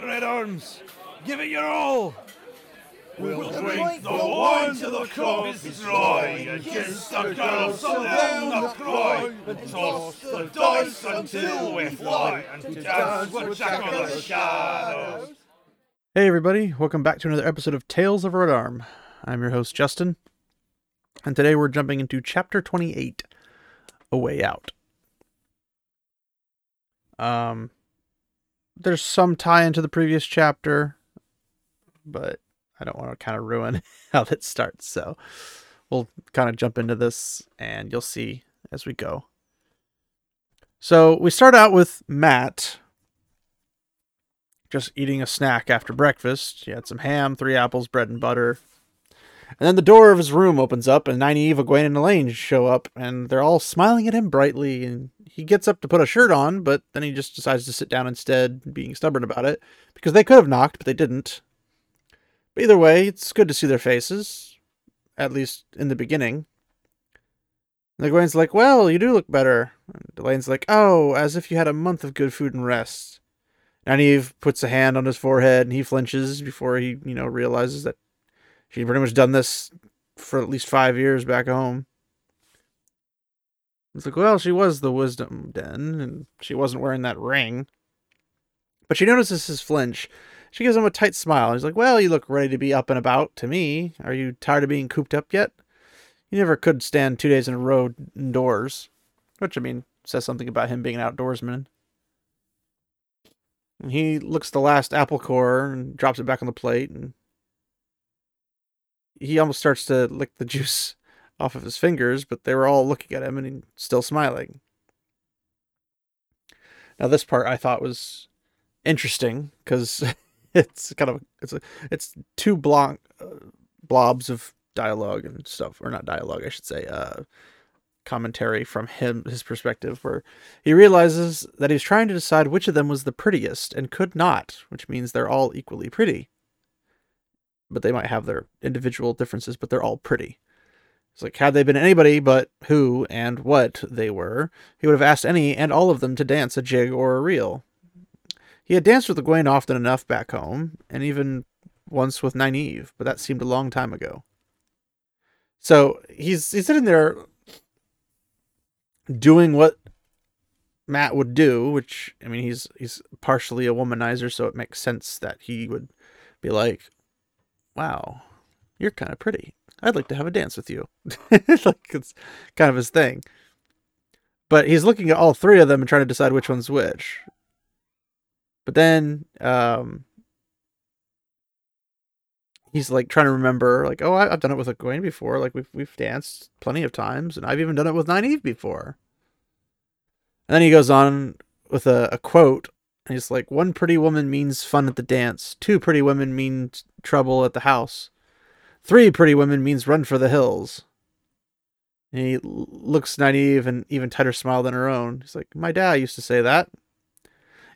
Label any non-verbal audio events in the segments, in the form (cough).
right, Red Arms. Give it your all. We'll drink the wine till the cup is dry and kiss the girls so down the cry and toss the dice until we fly and dance with Jack of the Shadows. Hey everybody, welcome back to another episode of Tales of Red Arm. I'm your host Justin, and today we're jumping into chapter 28, A Way Out. Um there's some tie into the previous chapter, but I don't want to kind of ruin (laughs) how that starts, so we'll kind of jump into this and you'll see as we go. So we start out with Matt just eating a snack after breakfast. He had some ham, three apples, bread, and butter. And then the door of his room opens up, and Nynaeve, Egwene, and Elayne show up, and they're all smiling at him brightly. And he gets up to put a shirt on, but then he just decides to sit down instead, being stubborn about it, because they could have knocked, but they didn't. But either way, it's good to see their faces, at least in the beginning. And Egwene's like, Well, you do look better. And Elayne's like, Oh, as if you had a month of good food and rest. Nynaeve puts a hand on his forehead and he flinches before he, you know, realizes that she'd pretty much done this for at least five years back home. It's like, well, she was the wisdom den, and she wasn't wearing that ring. But she notices his flinch. She gives him a tight smile. He's like, well, you look ready to be up and about to me. Are you tired of being cooped up yet? You never could stand two days in a row indoors. Which, I mean, says something about him being an outdoorsman. And he looks the last apple core and drops it back on the plate and he almost starts to lick the juice (laughs) off of his fingers, but they were all looking at him and he's still smiling. Now this part I thought was interesting because (laughs) it's kind of it's a, it's two block uh, blobs of dialogue and stuff, or not dialogue, I should say, uh, commentary from him his perspective where he realizes that he's trying to decide which of them was the prettiest and could not which means they're all equally pretty but they might have their individual differences but they're all pretty. It's like had they been anybody but who and what they were he would have asked any and all of them to dance a jig or a reel. He had danced with Egwene often enough back home and even once with Nynaeve but that seemed a long time ago. So he's he's sitting there doing what Matt would do, which I mean he's he's partially a womanizer, so it makes sense that he would be like, "Wow, you're kind of pretty. I'd like to have a dance with you." (laughs) like it's kind of his thing. But he's looking at all three of them and trying to decide which one's which. But then um he's like trying to remember like oh I, have done it with Egwene before like we've we've danced plenty of times and I've even done it with Nynaeve before and then he goes on with a, a quote and he's like one pretty woman means fun at the dance. Two pretty women mean trouble at the house. Three pretty women means run for the hills. And he looks Nynaeve and even tighter smile than her own. He's like my dad used to say that.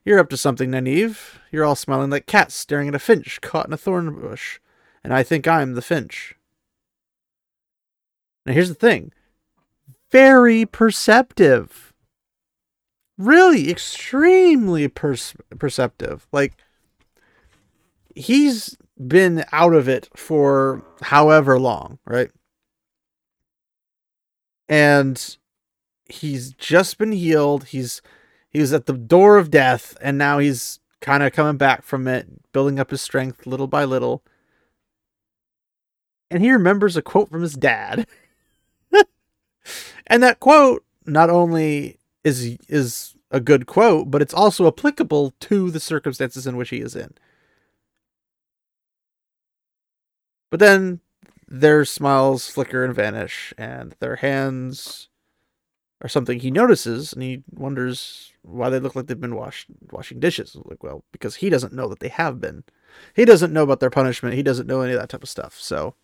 You're up to something Nynaeve you're all smiling like cats staring at a finch caught in a thorn bush. And I think I'm the Finch. Now, here's the thing. Very perceptive. Really extremely per- perceptive. Like, he's been out of it for however long, right? And he's just been healed. He's he was at the door of death, and now he's kind of coming back from it, building up his strength little by little and he remembers a quote from his dad. (laughs) and that quote not only is is a good quote, but it's also applicable to the circumstances in which he is in. But then their smiles flicker and vanish, and their hands are something he notices, and he wonders why they look like they've been wash, washing dishes. Like, well, because he doesn't know that they have been. He doesn't know about their punishment. He doesn't know any of that type of stuff. So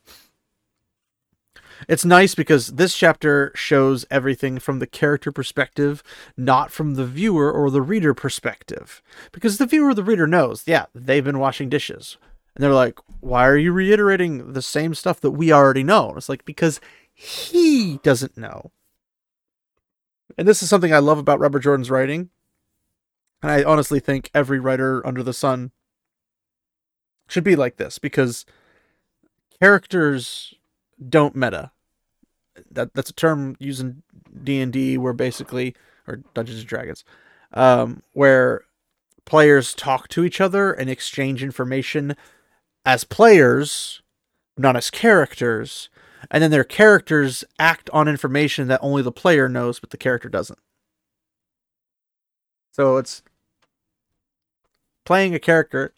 it's nice because this chapter shows everything from the character perspective, not from the viewer or the reader perspective. Because the viewer or the reader knows, yeah, they've been washing dishes. And they're like, why are you reiterating the same stuff that we already know? It's like, because he doesn't know. And this is something I love about Robert Jordan's writing. And I honestly think every writer under the sun should be like this because characters don't meta. That that's a term used in D and D where basically or Dungeons and Dragons, um, where players talk to each other and exchange information as players, not as characters, and then their characters act on information that only the player knows, but the character doesn't. So it's playing a character.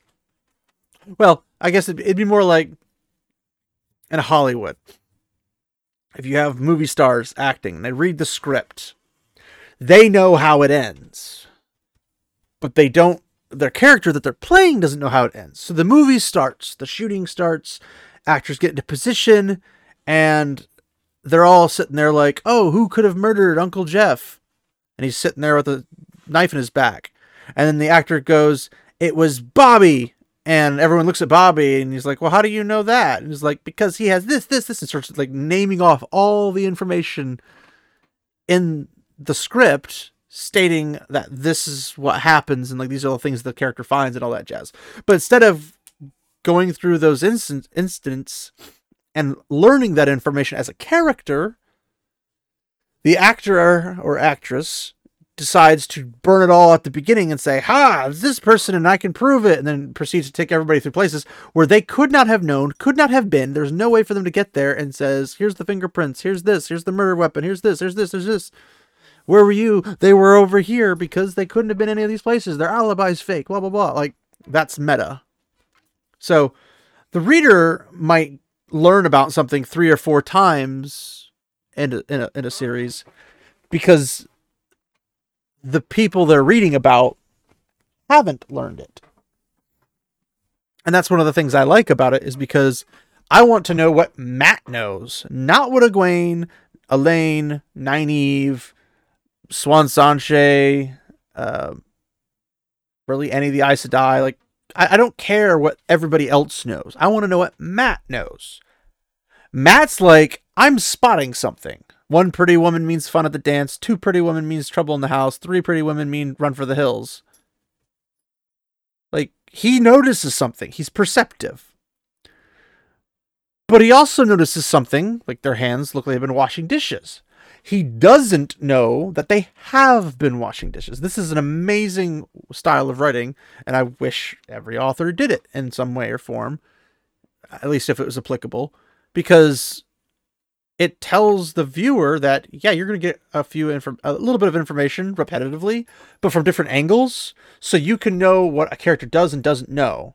Well, I guess it'd, it'd be more like in Hollywood. If you have movie stars acting, they read the script, they know how it ends, but they don't. Their character that they're playing doesn't know how it ends. So the movie starts, the shooting starts, actors get into position, and they're all sitting there like, "Oh, who could have murdered Uncle Jeff?" And he's sitting there with a knife in his back, and then the actor goes, "It was Bobby." And everyone looks at Bobby and he's like, Well, how do you know that? And he's like, Because he has this, this, this, and starts like naming off all the information in the script stating that this is what happens and like these are the things the character finds and all that jazz. But instead of going through those instant instants and learning that information as a character, the actor or actress decides to burn it all at the beginning and say, Ha, this person and I can prove it, and then proceeds to take everybody through places where they could not have known, could not have been. There's no way for them to get there and says, Here's the fingerprints, here's this, here's the murder weapon, here's this, here's this, here's this. Where were you? They were over here because they couldn't have been any of these places. Their alibi's fake, blah, blah, blah. Like, that's meta. So the reader might learn about something three or four times in a, in a, in a series because the people they're reading about haven't learned it. And that's one of the things I like about it is because I want to know what Matt knows, not what Egwene, Elayne, Nynaeve, Siuan Sanche, uh, really any of the Aes Sedai. Like, I, I don't care what everybody else knows. I want to know what Matt knows. Matt's like, I'm spotting something. One pretty woman means fun at the dance. Two pretty women means trouble in the house. Three pretty women mean run for the hills. Like, he notices something. He's perceptive. But he also notices something, like their hands look like they've been washing dishes. He doesn't know that they have been washing dishes. This is an amazing style of writing, and I wish every author did it in some way or form, at least if it was applicable, because it tells the viewer that yeah, you're going to get a few a little bit of information repetitively, but from different angles, so you can know what a character does and doesn't know.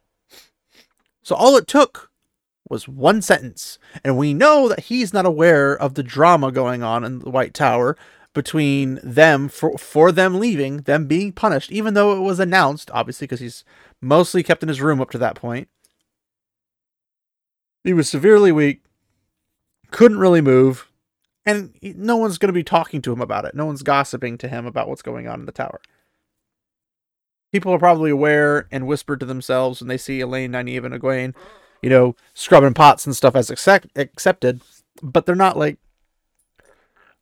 So all it took was one sentence. And we know that he's not aware of the drama going on in the White Tower between them for for them leaving, them being punished, even though it was announced, obviously, because he's mostly kept in his room up to that point. He was severely weak, couldn't really move, and no one's going to be talking to him about it. No one's gossiping to him about what's going on in the tower. People are probably aware and whisper to themselves when they see Elayne, Nynaeve, and Egwene you know, scrubbing pots and stuff as accept- accepted, but they're not like,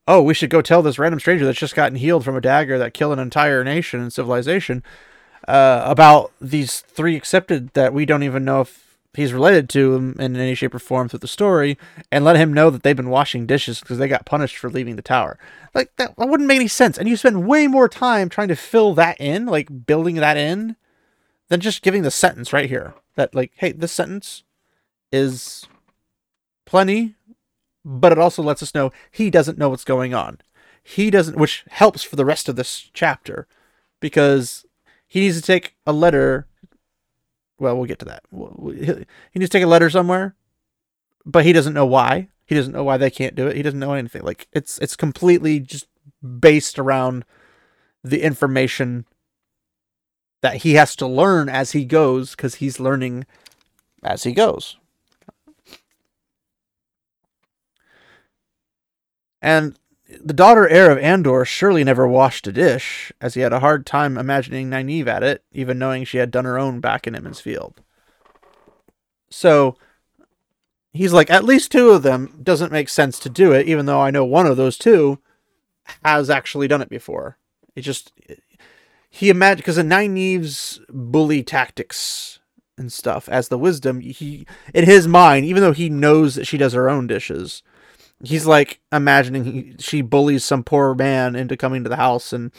oh, we should go tell this random stranger that's just gotten healed from a dagger that killed an entire nation and civilization uh, about these three accepted that we don't even know if he's related to him in any shape or form through the story, and let him know that they've been washing dishes because they got punished for leaving the tower. Like that, that wouldn't make any sense. And you spend way more time trying to fill that in, like building that in, than just giving the sentence right here. That like, hey, this sentence is plenty, but it also lets us know he doesn't know what's going on. He doesn't, which helps for the rest of this chapter because he needs to take a letter. Well, we'll get to that. He needs to take a letter somewhere, but he doesn't know why. He doesn't know why they can't do it. He doesn't know anything. Like it's it's completely just based around the information that he has to learn as he goes because he's learning as he goes. And the daughter heir of Andor surely never washed a dish, as he had a hard time imagining Nynaeve at it, even knowing she had done her own back in Emond's Field. So he's like, at least two of them doesn't make sense to do it, even though I know one of those two has actually done it before. It just he imagined because of Nynaeve's bully tactics and stuff as the wisdom, he in his mind, even though he knows that she does her own dishes, he's like imagining he, she bullies some poor man into coming to the house and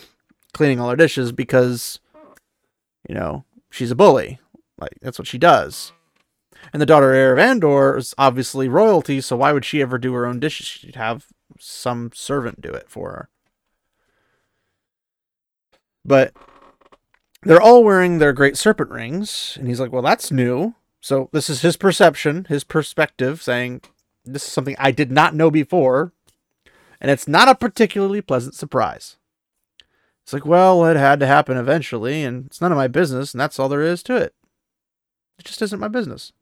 cleaning all her dishes because you know, she's a bully. Like that's what she does. And the daughter heir of Andor is obviously royalty, so why would she ever do her own dishes? She'd have some servant do it for her. But they're all wearing their great serpent rings, and he's like, "Well, that's new." So this is his perception, his perspective, saying, "This is something I did not know before, and it's not a particularly pleasant surprise." It's like, well, it had to happen eventually, and it's none of my business, and that's all there is to it. It just isn't my business.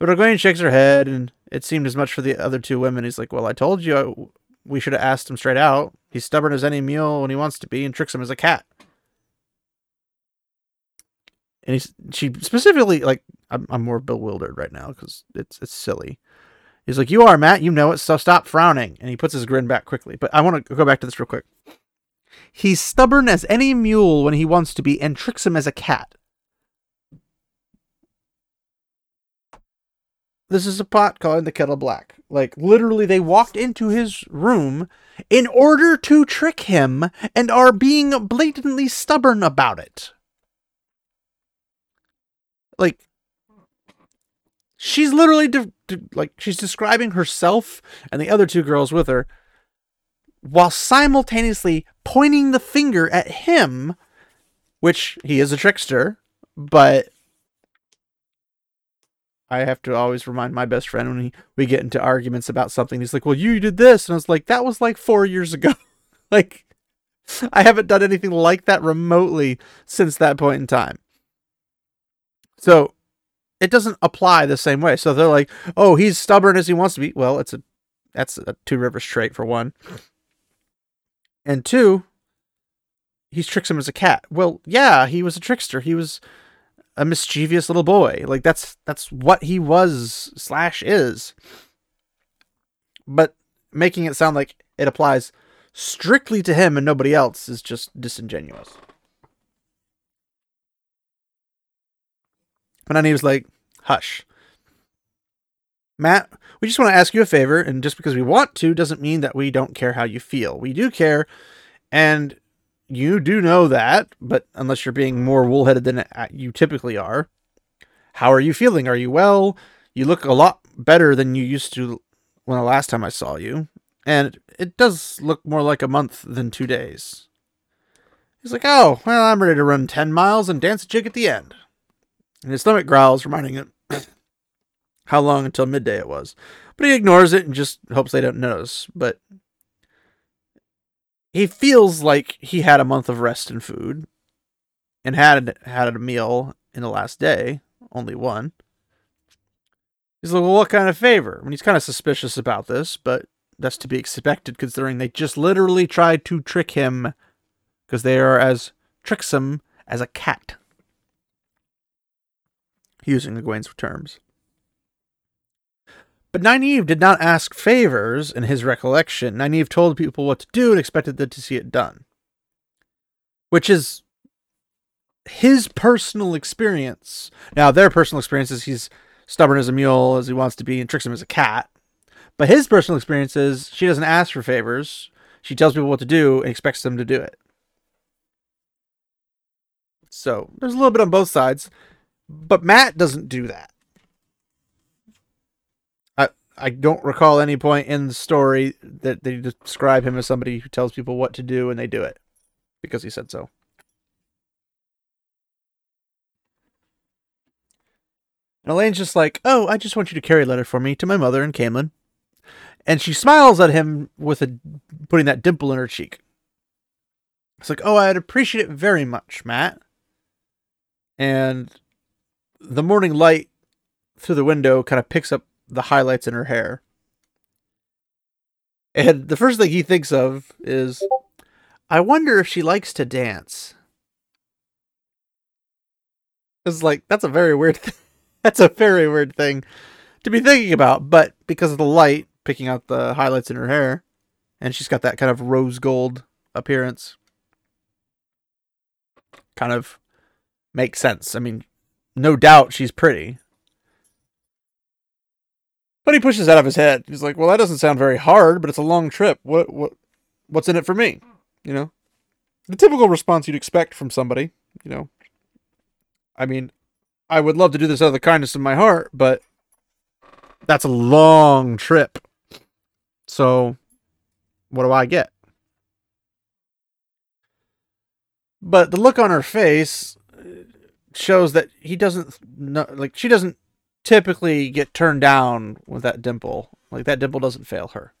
But Egwene shakes her head, and it seemed as much for the other two women. He's like, well, I told you I, we should have asked him straight out. He's stubborn as any mule when he wants to be, and tricks him as a cat. And he's she specifically like I'm I'm more bewildered right now because it's it's silly. He's like, "You are Matt. You know it. So stop frowning." And he puts his grin back quickly. But I want to go back to this real quick. He's stubborn as any mule when he wants to be and tricks him as a cat. This is a pot calling the kettle black. Like, literally, they walked into his room in order to trick him and are being blatantly stubborn about it. Like, she's literally, de- like, she's describing herself and the other two girls with her while simultaneously pointing the finger at him, which he is a trickster, but I have to always remind my best friend when he, we get into arguments about something. He's like, "Well, you did this," and I was like, "That was like four years ago." (laughs) like, I haven't done anything like that remotely since that point in time. So, it doesn't apply the same way. So they're like, "Oh, he's stubborn as he wants to be." Well, it's a that's a two rivers trait for one. And two, he tricks him as a cat. Well, yeah, he was a trickster. He was a mischievous little boy. Like that's that's what he was slash is. But making it sound like it applies strictly to him and nobody else is just disingenuous. And he was like, "Hush, Matt, we just want to ask you a favor, and just because we want to doesn't mean that we don't care how you feel. We do care, and you do know that, but unless you're being more wool-headed than you typically are, how are you feeling? Are you well? You look a lot better than you used to when the last time I saw you, and it does look more like a month than two days. He's like, oh, well, I'm ready to run 10 miles and dance a jig at the end. And his stomach growls, reminding him (coughs) how long until midday it was. But he ignores it and just hopes they don't notice. But he feels like he had a month of rest and food and had had a meal in the last day, only one. He's like, well, what kind of favor? I mean, he's kind of suspicious about this, but that's to be expected considering they just literally tried to trick him because they are as tricksome as a cat. Using the Egwene's terms. But Nynaeve did not ask favors in his recollection. Nynaeve told people what to do and expected them to see it done. Which is his personal experience. Now, their personal experience is he's stubborn as a mule as he wants to be and tricks him as a cat. But his personal experience is she doesn't ask for favors. She tells people what to do and expects them to do it. So there's a little bit on both sides. But Matt doesn't do that. I I don't recall any point in the story that they describe him as somebody who tells people what to do and they do it because he said so. And Elayne's just like, "Oh, I just want you to carry a letter for me to my mother and Caemlyn." And she smiles at him with a putting that dimple in her cheek. It's like, "Oh, I'd appreciate it very much, Matt." And the morning light through the window kind of picks up the highlights in her hair. And the first thing he thinks of is, I wonder if she likes to dance. It's like, that's a very weird th- (laughs) That's a very weird thing to be thinking about. But because of the light picking out the highlights in her hair, and she's got that kind of rose gold appearance, kind of makes sense. I mean, no doubt she's pretty. But he pushes out of his head. He's like, "Well, that doesn't sound very hard, but it's a long trip. What what what's in it for me?" You know, the typical response you'd expect from somebody. You know, I mean, I would love to do this out of the kindness of my heart, but that's a long trip. So, what do I get? But the look on her face shows that he doesn't like she doesn't typically get turned down with that dimple. Like that dimple doesn't fail her.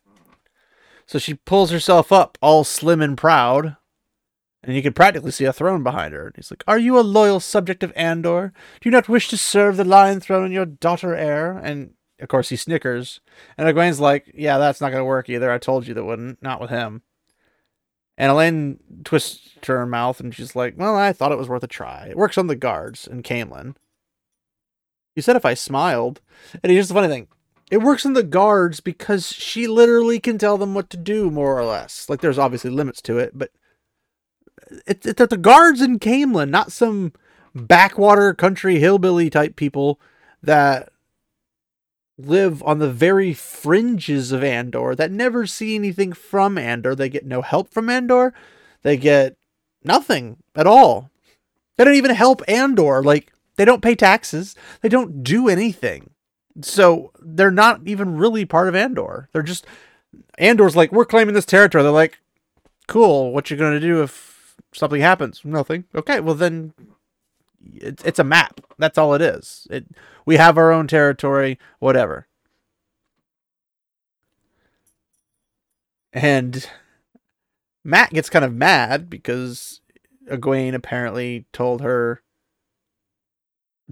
So she pulls herself up, all slim and proud, and you can practically see a throne behind her. And he's like, Are you a loyal subject of Andor? Do you not wish to serve the Lion Throne your daughter heir? And of course he snickers. And Egwene's like, Yeah, that's not gonna work either. I told you that wouldn't, not with him. And Elayne twists her mouth and she's like, Well, I thought it was worth a try. It works on the guards and Caemlyn. You said if I smiled. And here's the funny thing. It works on the guards because she literally can tell them what to do, more or less. Like there's obviously limits to it, but it's it's the guards in Caemlyn, not some backwater country hillbilly type people that live on the very fringes of Andor that never see anything from Andor. They get no help from Andor. They get nothing at all. They don't even help Andor. Like they don't pay taxes. They don't do anything. So they're not even really part of Andor. They're just Andor's like, we're claiming this territory. They're like, cool. What you gonna do if something happens? Nothing. Okay. Well then, it's it's a map. That's all it is. It we have our own territory. Whatever. And Matt gets kind of mad because Egwene apparently told her,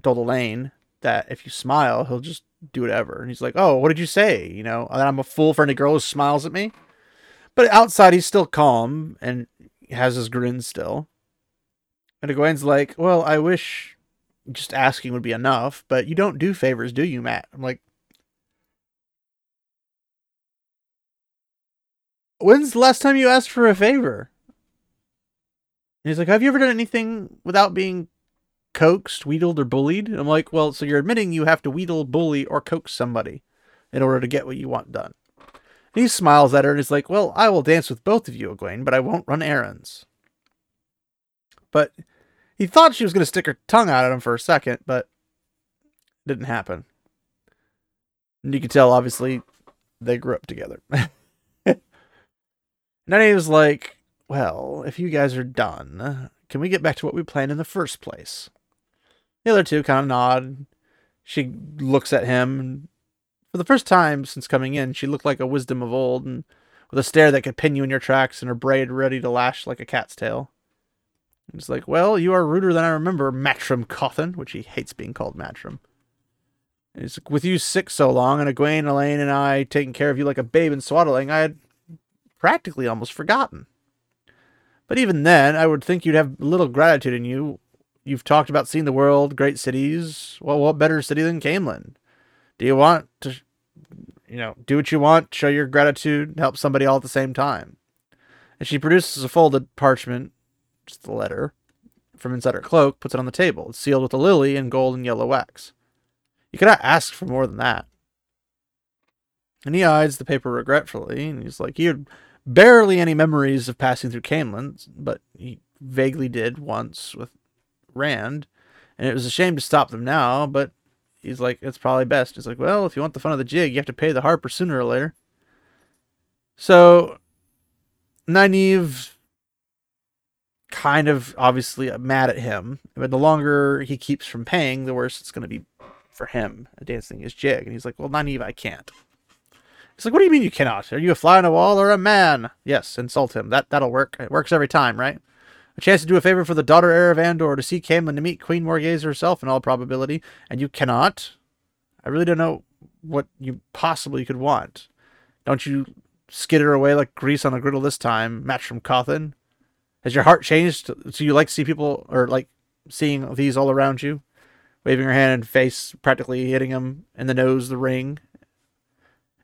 told Elayne that if you smile, he'll just do whatever. And he's like, "Oh, what did you say? You know, that I'm a fool for any girl who smiles at me." But outside, he's still calm and has his grin still. And Egwene's like, "Well, I wish just asking would be enough, but you don't do favors, do you, Matt? I'm like, "When's the last time you asked for a favor?" And he's like, "Have you ever done anything without being coaxed, wheedled, or bullied. I'm like, well, so you're admitting you have to wheedle, bully, or coax somebody in order to get what you want done. And he smiles at her and is like, well, I will dance with both of you, Egwene, but I won't run errands. But he thought she was going to stick her tongue out at him for a second, but it didn't happen. And you could tell, obviously, they grew up together. (laughs) and he was like, well, if you guys are done, can we get back to what we planned in the first place? The other two kind of nod. She looks at him. For the first time since coming in, she looked like a wisdom of old, and with a stare that could pin you in your tracks and her braid ready to lash like a cat's tail. It's like, well, you are ruder than I remember, Matrim Cauthon, which he hates being called Matrim. And he's like, with you sick so long, and Egwene, Elayne, and I taking care of you like a babe in swaddling, I had practically almost forgotten. But even then, I would think you'd have little gratitude in you You've talked about seeing the world, great cities. Well, what better city than Caemlyn? Do you want to, you know, do what you want, show your gratitude, help somebody all at the same time? And she produces a folded parchment, just the letter, from inside her cloak, puts it on the table. It's sealed with a lily in gold and yellow wax. You cannot ask for more than that. And he eyes the paper regretfully, and he's like, he had barely any memories of passing through Caemlyn, but he vaguely did once with Rand, and it was a shame to stop them now, but he's like, it's probably best. He's like, well, if you want the fun of the jig, you have to pay the harper sooner or later. So, Nynaeve kind of obviously mad at him, but the longer he keeps from paying, the worse it's going to be for him dancing his jig. And he's like, well, Nynaeve, I can't. He's like, what do you mean you cannot? Are you a fly on a wall or a man? Yes, insult him. That that'll work. It works every time, right? A chance to do a favor for the daughter heir of Andor, to see Caemlyn, to meet Queen Morgase herself in all probability, and you cannot? I really don't know what you possibly could want. Don't you skitter away like grease on a griddle this time, Matrim Cauthon? Has your heart changed so you like to see people, or like seeing these all around you? Waving her hand and face, practically hitting him in the nose, the ring.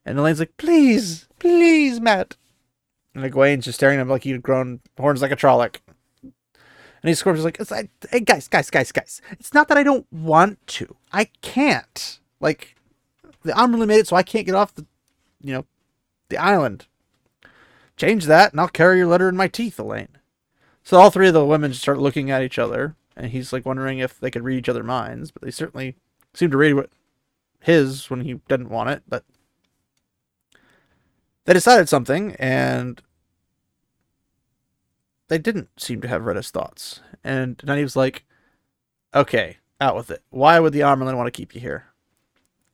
And Elayne's like, please, please, Matt. And Egwene's just staring at him like he'd grown horns like a Trolloc. And he squirms like, it's like, hey guys, guys, guys, guys. It's not that I don't want to. I can't. Like, the Amyrlin made it so I can't get off the, you know, the island. Change that, and I'll carry your letter in my teeth, Elayne. So all three of the women start looking at each other, and he's like wondering if they could read each other's minds, but they certainly seem to read what his when he didn't want it. But they decided something, and they didn't seem to have read his thoughts. And Nynaeve's like, okay, out with it. Why would the Amyrlin want to keep you here?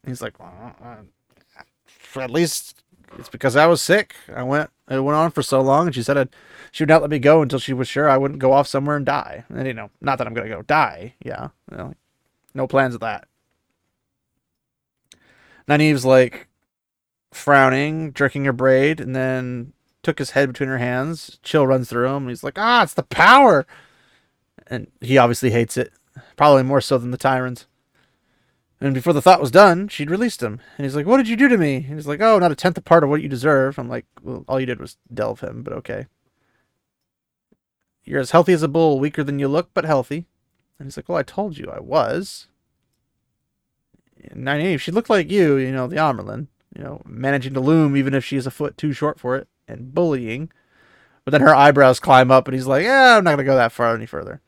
He's like, well, uh, at least it's because I was sick. I went, it went on for so long, and she said I'd, she would not let me go until she was sure I wouldn't go off somewhere and die. And you know, not that I'm gonna go die. Yeah, you know, no plans of that. Nynaeve's like frowning, jerking her braid, and then took his head between her hands. Chill runs through him. he's like, ah, it's the power. And he obviously hates it, probably more so than the tyrants. And before the thought was done, she'd released him. And he's like, What did you do to me? And he's like, Oh, not a tenth of part of what you deserve. I'm like, Well, all you did was delve him, but okay. You're as healthy as a bull, weaker than you look, but healthy. And he's like, Well, I told you I was. Nynaeve, she looked like you, you know, the Amyrlin, you know, managing to loom even if she's a foot too short for it, and bullying. But then her eyebrows climb up, and he's like, Yeah, I'm not going to go that far any further.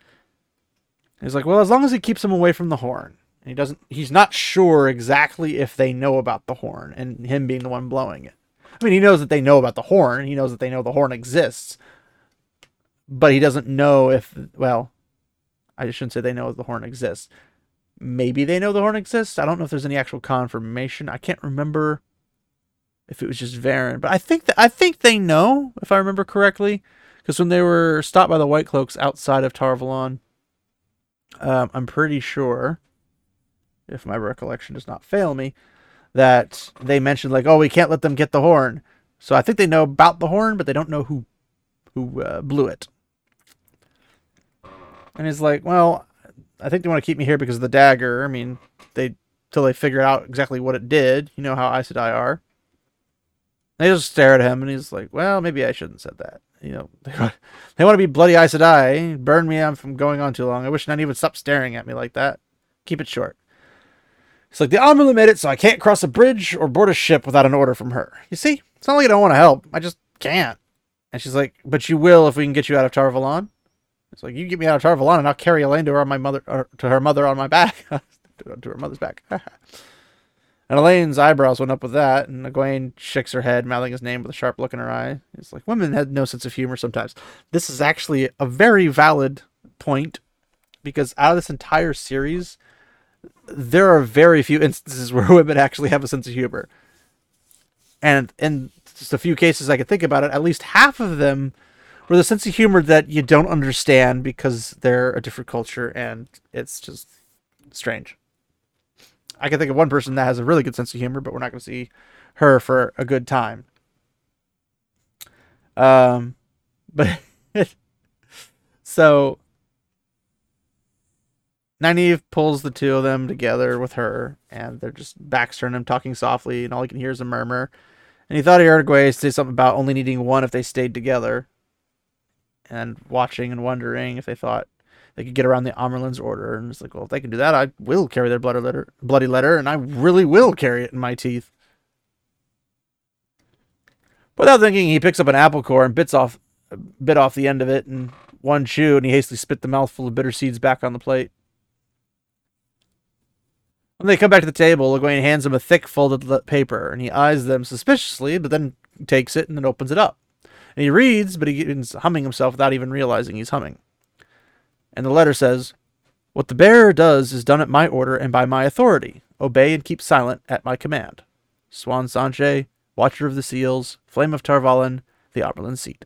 He's like, Well, as long as he keeps him away from the horn. And he doesn't, he's not sure exactly if they know about the horn and him being the one blowing it. I mean, he knows that they know about the horn, he knows that they know the horn exists, but he doesn't know if, well, I just shouldn't say they know the horn exists maybe they know the horn exists. I don't know if there's any actual confirmation. I can't remember if it was just Verin, but I think that I think they know if I remember correctly, because when they were stopped by the White Cloaks outside of Tar Valon, um, I'm pretty sure, if my recollection does not fail me, that they mentioned like, oh, we can't let them get the horn. So I think they know about the horn, but they don't know who who uh, blew it. And he's like, well, I think they want to keep me here because of the dagger. I mean, they till they figure out exactly what it did. You know how Aes Sedai are. They just stare at him, and he's like, "Well, maybe I shouldn't said that." You know, (laughs) they want, they want to be bloody Aes Sedai, burn me out from going on too long. I wish Nynaeve would stop staring at me like that. Keep it short. It's like the Amyrlin made it so I can't cross a bridge or board a ship without an order from her. You see, it's not like I don't want to help. I just can't. And she's like, "But you will if we can get you out of Tar Valon." It's like you get me out of Tar Valon and I'll carry Elayne to her my mother to her mother on my back, (laughs) to her mother's back. (laughs) and Elayne's eyebrows went up with that, and Egwene shakes her head, mouthing his name with a sharp look in her eye. It's like women had no sense of humor sometimes. This is actually a very valid point because out of this entire series, there are very few instances (laughs) where women actually have a sense of humor. And in just a few cases I could think about it, at least half of them with a sense of humor that you don't understand because they're a different culture and it's just strange. I can think of one person that has a really good sense of humor, but we're not going to see her for a good time. Um, (laughs) but so Nynaeve pulls the two of them together with her, and they're just backs him talking softly, and all he can hear is a murmur. And he thought he heard Egwene say something about only needing one if they stayed together and watching and wondering if they thought they could get around the Amyrlin's order. And it's like, well, if they can do that, I will carry their bloody letter, bloody letter, and I really will carry it in my teeth. Without thinking, he picks up an apple core and bits off, bit off the end of it and one chew, and he hastily spit the mouthful of bitter seeds back on the plate. When they come back to the table, Egwene hands him a thick folded paper, and he eyes them suspiciously, but then takes it and then opens it up. And he reads, but he's humming himself without even realizing he's humming. And the letter says, What the bearer does is done at my order and by my authority. Obey and keep silent at my command. Siuan Sanche, Watcher of the Seals, Flame of Tar Valon, the Amyrlin Seat.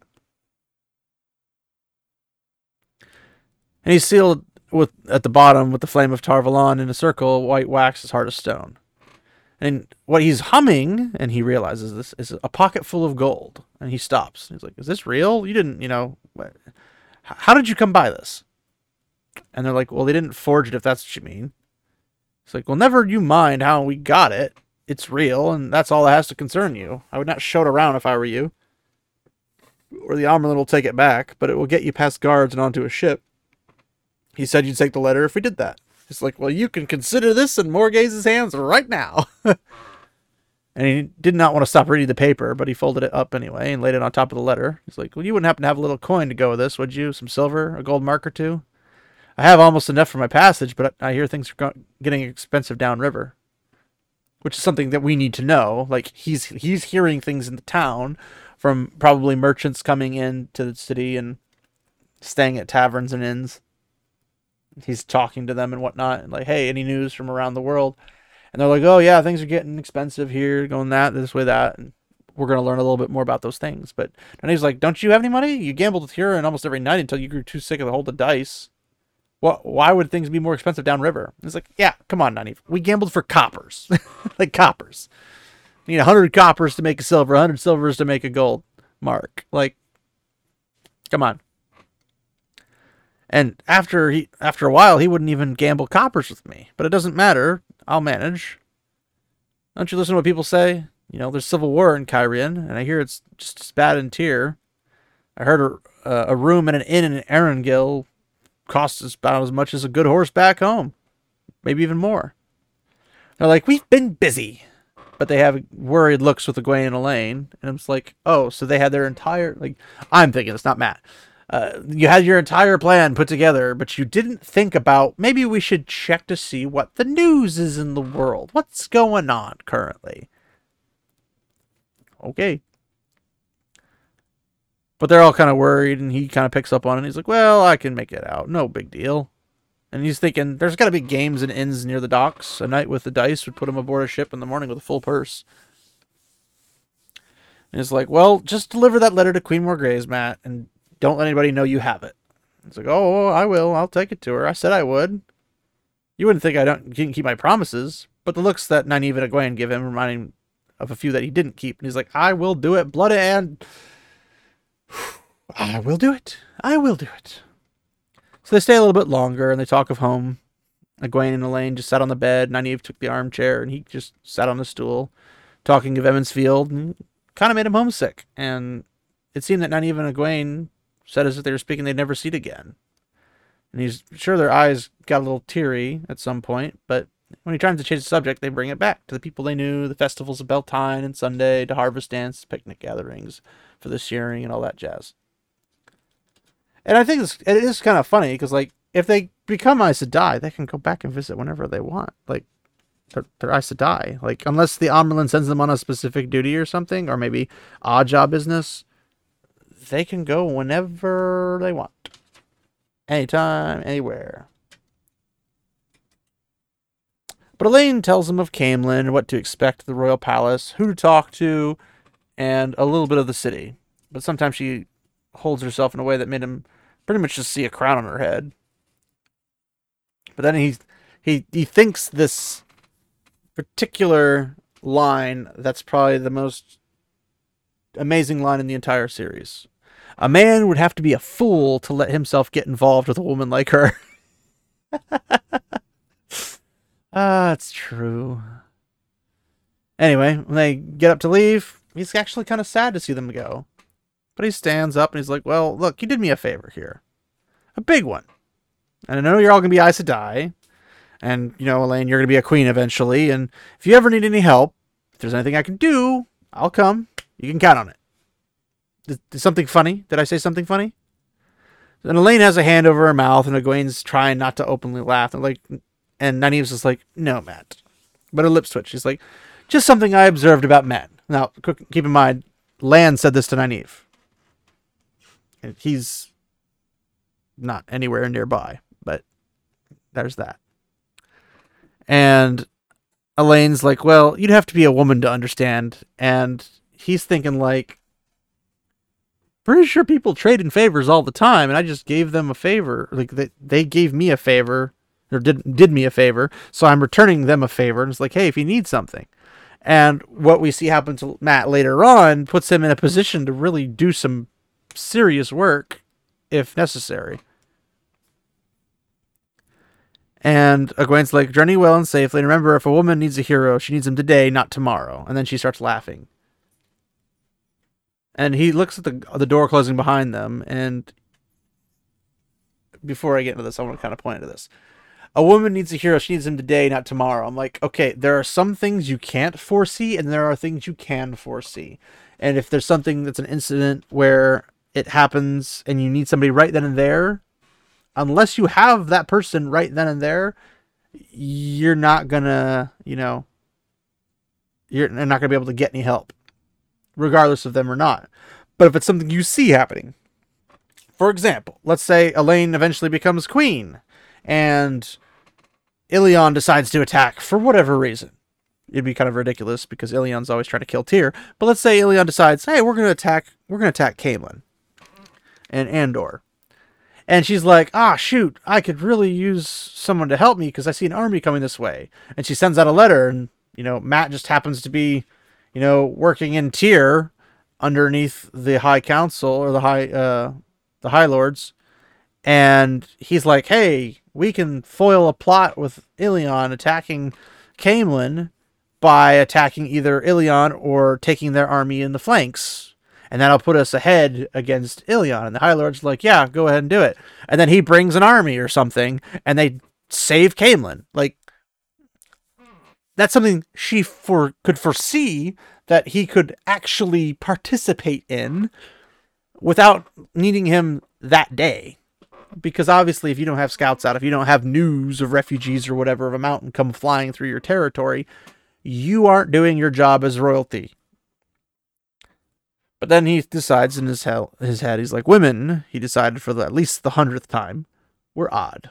And he sealed with at the bottom with the flame of Tar Valon in a circle, white wax as hard as stone. And what he's humming, and he realizes this, is a pocket full of gold. And he stops. He's like, Is this real? You didn't, you know, how did you come by this? And they're like, Well, they didn't forge it if that's what you mean. It's like, Well, never you mind how we got it. It's real, and that's all that has to concern you. I would not show it around if I were you. Or the Amyrlin will take it back, but it will get you past guards and onto a ship. He said you'd take the letter if we did that. He's like, well, you can consider this in Morgase's hands right now. (laughs) and he did not want to stop reading the paper, but he folded it up anyway and laid it on top of the letter. He's like, well, you wouldn't happen to have a little coin to go with this, would you? Some silver, a gold mark or two? I have almost enough for my passage, but I hear things are getting expensive downriver, which is something that we need to know. Like he's he's hearing things in the town from probably merchants coming in to the city and staying at taverns and inns. He's talking to them and whatnot, and like, hey, any news from around the world? And they're like, oh yeah, things are getting expensive here, going that this way that, and we're gonna learn a little bit more about those things. But and he's like, don't you have any money? You gambled with Hurin almost every night until you grew too sick of the hold the dice. Well, why would things be more expensive downriver? It's like, yeah, come on, Nynaeve. We gambled for coppers, (laughs) like coppers. You need hundred coppers to make a silver, hundred silvers to make a gold mark. Like, come on. And after he, after a while, he wouldn't even gamble coppers with me. But it doesn't matter. I'll manage. Don't you listen to what people say? You know, there's civil war in Cairhien, and I hear it's just as bad in Tear. I heard a, uh, a room in an inn in Aringill costs about as much as a good horse back home, maybe even more. They're like, we've been busy, but they have worried looks with Egwene and Elayne, and it's like, oh, so they had their entire like. I'm thinking it's not Matt. Uh, you had your entire plan put together, but you didn't think about maybe we should check to see what the news is in the world. What's going on currently? Okay. But they're all kind of worried, and he kind of picks up on it. he's like, "Well, I can make it out. No big deal." And he's thinking, "There's got to be games and inns near the docks. A night with the dice would put him aboard a ship in the morning with a full purse." And he's like, "Well, just deliver that letter to Queen Morgase, Matt, and don't let anybody know you have it." It's like, "Oh, I will. I'll take it to her. I said I would." You wouldn't think I don't didn't keep my promises, but the looks that Nynaeve and Egwene give him remind him of a few that he didn't keep, and he's like, "I will do it, blood and." (sighs) I will do it. I will do it. So they stay a little bit longer and they talk of home. Egwene and Elayne just sat on the bed. Nynaeve took the armchair and he just sat on the stool, talking of Emond's Field and kind of made him homesick. And it seemed that Nynaeve and Egwene said as if they were speaking they'd never see it again. And he's sure their eyes got a little teary at some point, but when he tries to change the subject, they bring it back to the people they knew, the festivals of Beltane and Sunday, to harvest dance, picnic gatherings, for the shearing and all that jazz. And I think it's, it is kind of funny because like if they become Aes Sedai, they can go back and visit whenever they want. Like they're, they're Aes Sedai. Like unless the Amyrlin sends them on a specific duty or something, or maybe odd job business, they can go whenever they want. Anytime, anywhere. But Elayne tells them of Caemlyn, what to expect at the royal palace, who to talk to, and a little bit of the city. But sometimes she holds herself in a way that made him pretty much just see a crown on her head. But then he he he thinks this particular line that's probably the most amazing line in the entire series. A man would have to be a fool to let himself get involved with a woman like her. (laughs) ah, it's true. Anyway, when they get up to leave, he's actually kind of sad to see them go. But he stands up and he's like, Well, look, you did me a favor here. A big one. And I know you're all going to be Aes Sedai. And, you know, Elayne, you're going to be a queen eventually. And if you ever need any help, if there's anything I can do, I'll come. You can count on it. Something funny? Did I say something funny? And Elayne has a hand over her mouth, and Egwene's trying not to openly laugh. And like, and Nynaeve's just like, "No, Matt," but her lips twitch. She's like, "Just something I observed about men." Now, keep in mind, Lan said this to Nynaeve. And he's not anywhere nearby, but there's that. And Elayne's like, well, you'd have to be a woman to understand. And he's thinking, like, pretty sure people trade in favors all the time, and I just gave them a favor. Like, they, they gave me a favor, or did, did me a favor, so I'm returning them a favor. And it's like, hey, if you need something. And what we see happen to Matt later on puts him in a position to really do some serious work if necessary. And Egwene's like, journey well and safely. And remember, if a woman needs a hero, she needs him today, not tomorrow. And then she starts laughing. And he looks at the the door closing behind them, and before I get into this, I want to kind of point into this. A woman needs a hero. She needs him today, not tomorrow. I'm like, okay, there are some things you can't foresee, and there are things you can foresee. And if there's something that's an incident where it happens and you need somebody right then and there, unless you have that person right then and there, you're not gonna, you know, you're not gonna be able to get any help, regardless of them or not. But if it's something you see happening, for example, let's say Elayne eventually becomes queen and Illian decides to attack for whatever reason. It'd be kind of ridiculous because Illian's always trying to kill Tear. But let's say Illian decides, hey, we're gonna attack we're gonna attack Caemlyn and Andor. And she's like, ah, shoot, I could really use someone to help me because I see an army coming this way. And she sends out a letter, and, you know, Mat just happens to be, you know, working in Tear underneath the High Council or the High, uh, the High Lords. And he's like, hey, we can foil a plot with Illian attacking Caemlyn by attacking either Illian or taking their army in the flanks. And that'll put us ahead against Illian. And the High Lord's like, yeah, go ahead and do it. And then he brings an army or something, and they save Caemlyn. Like, that's something she for could foresee that he could actually participate in without needing him that day. Because obviously if you don't have scouts out if you don't have news of refugees or whatever of a mountain come flying through your territory you aren't doing your job as royalty. But then he decides in his, hell, his head he's like women he decided for the, at least the hundredth time were odd.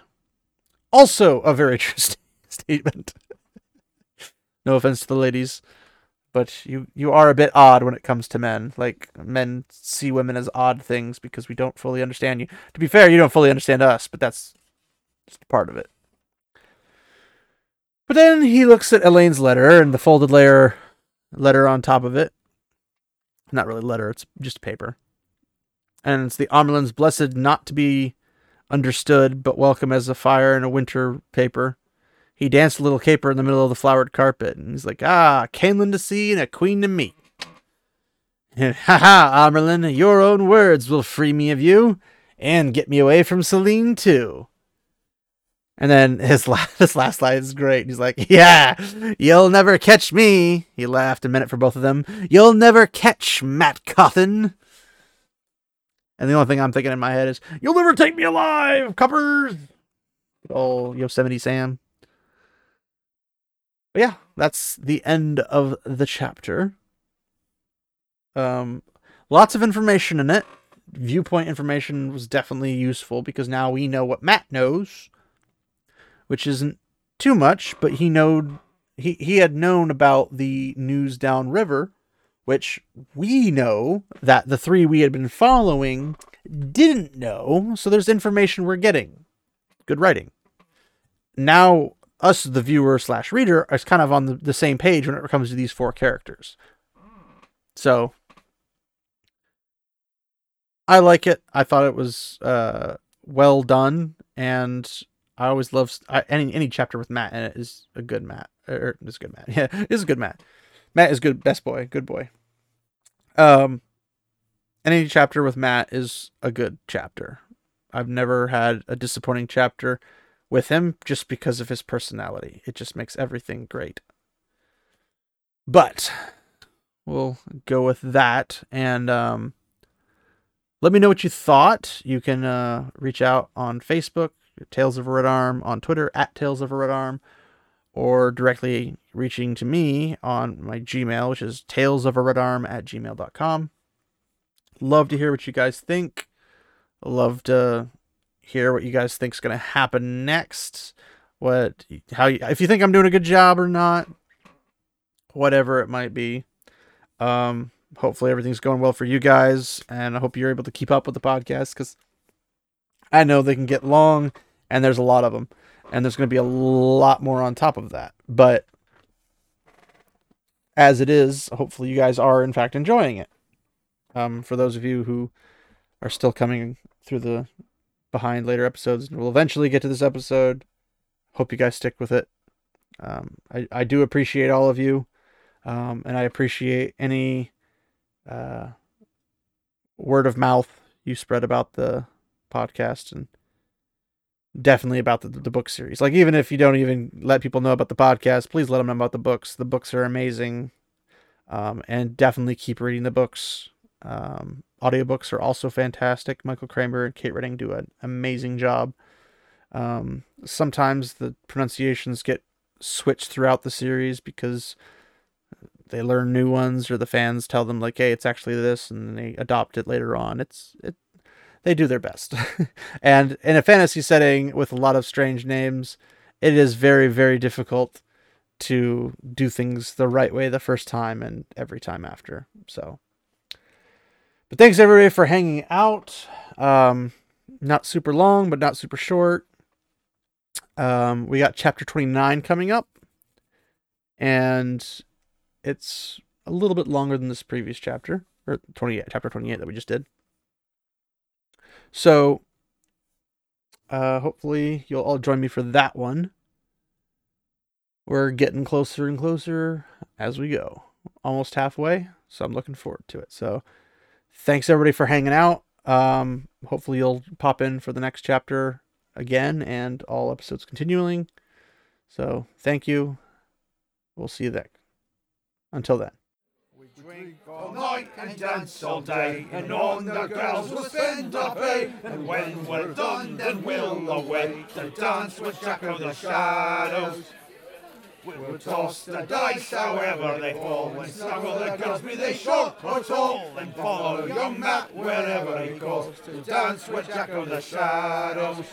Also a very (laughs) true statement no offense to the ladies but you you are a bit odd when it comes to men. Like men see women as odd things because we don't fully understand you. To be fair, you don't fully understand us, but that's just part of it. But then he looks at Elayne's letter and the folded layer letter on top of it. Not really letter, it's just paper. And it's the Amyrlin's blessed not to be understood, but welcome as a fire in a winter paper he danced a little caper in the middle of the flowered carpet, and he's like, "Ah, Caemlyn to see and a queen to meet." And (laughs) ha ha, Amyrlin, your own words will free me of you, and get me away from Selene too. And then his (laughs) last, his last line is great. He's like, "Yeah, you'll never catch me." He laughed a minute for both of them. "You'll never catch Mat Cauthon." And the only thing I'm thinking in my head is, "You'll never take me alive, coppers." Oh, Yosemite Sam. But yeah, that's the end of the chapter. Um, lots of information in it. Viewpoint information was definitely useful because now we know what Mat knows, which isn't too much, but he knowed he he had known about the news downriver, which we know that the three we had been following didn't know. So there's information we're getting. Good writing. Now us, the viewer slash reader, is kind of on the, the same page when it comes to these four characters. So I like it. I thought it was uh, well done, and I always love any any chapter with Mat in it is a good Mat Or is good Mat. (laughs) Yeah, is a good Mat. Mat is good. Best boy. Good boy. Um, any chapter with Mat is a good chapter. I've never had a disappointing chapter with him just because of his personality. It just makes everything great. But we'll go with that and um, let me know what you thought. You can uh, reach out on Facebook, Tales of a Red Arm, on Twitter at Tales of a Red Arm, or directly reaching to me on my Gmail, which is tales of a red arm at gmail.com. Love to hear what you guys think. Love to hear what you guys think is going to happen next. What, how, if you think I'm doing a good job or not, whatever it might be. Um, hopefully everything's going well for you guys, and I hope you're able to keep up with the podcast because I know they can get long, and there's a lot of them, and there's going to be a lot more on top of that. But as it is, hopefully you guys are in fact enjoying it. Um, for those of you who are still coming through the behind later episodes. We'll eventually get to this episode. Hope you guys stick with it. Um, I, I do appreciate all of you. Um, and I appreciate any uh, word of mouth you spread about the podcast. And definitely about the, the book series. Like even if you don't even let people know about the podcast, please let them know about the books. The books are amazing, um, and definitely keep reading the books. Um, audiobooks are also fantastic. Michael Kramer and Kate Reading do an amazing job. Um, sometimes the pronunciations get switched throughout the series because they learn new ones or the fans tell them like hey it's actually this and they adopt it later on it's it they do their best (laughs) and in a fantasy setting with a lot of strange names it is very very difficult to do things the right way the first time and every time after so but thanks everybody for hanging out. Um not super long but not super short. Um we got chapter 29 coming up and it's a little bit longer than this previous chapter or 28 chapter 28 that we just did. So uh hopefully you'll all join me for that one. We're getting closer and closer as we go. Almost halfway so i'm looking forward to it. So thanks everybody for hanging out um hopefully you'll pop in for the next chapter again and all episodes continuing so thank you we'll see you then until then. We drink all night and dance all day, and on the girls we'll spend our pay. And when we're done, then we'll away to dance with Jack of the Shadows. We'll toss the dice however they fall, and snuggle the girls, be they short or tall, and follow young Mat wherever he goes to dance with Jack of the Shadows.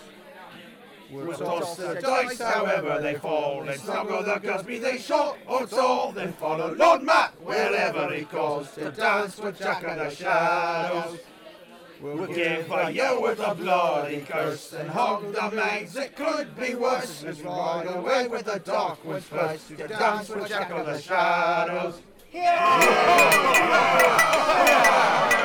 We'll toss the dice however they fall, and snuggle the girls, be they short or tall, then follow Lord Mat wherever he goes to dance with Jack of the Shadows. We'll give a you with a bloody curse and hog the mags. It could be worse. Let's ride away with the darkwood first to dance with Jack of the Shadows. Yeah! yeah. yeah.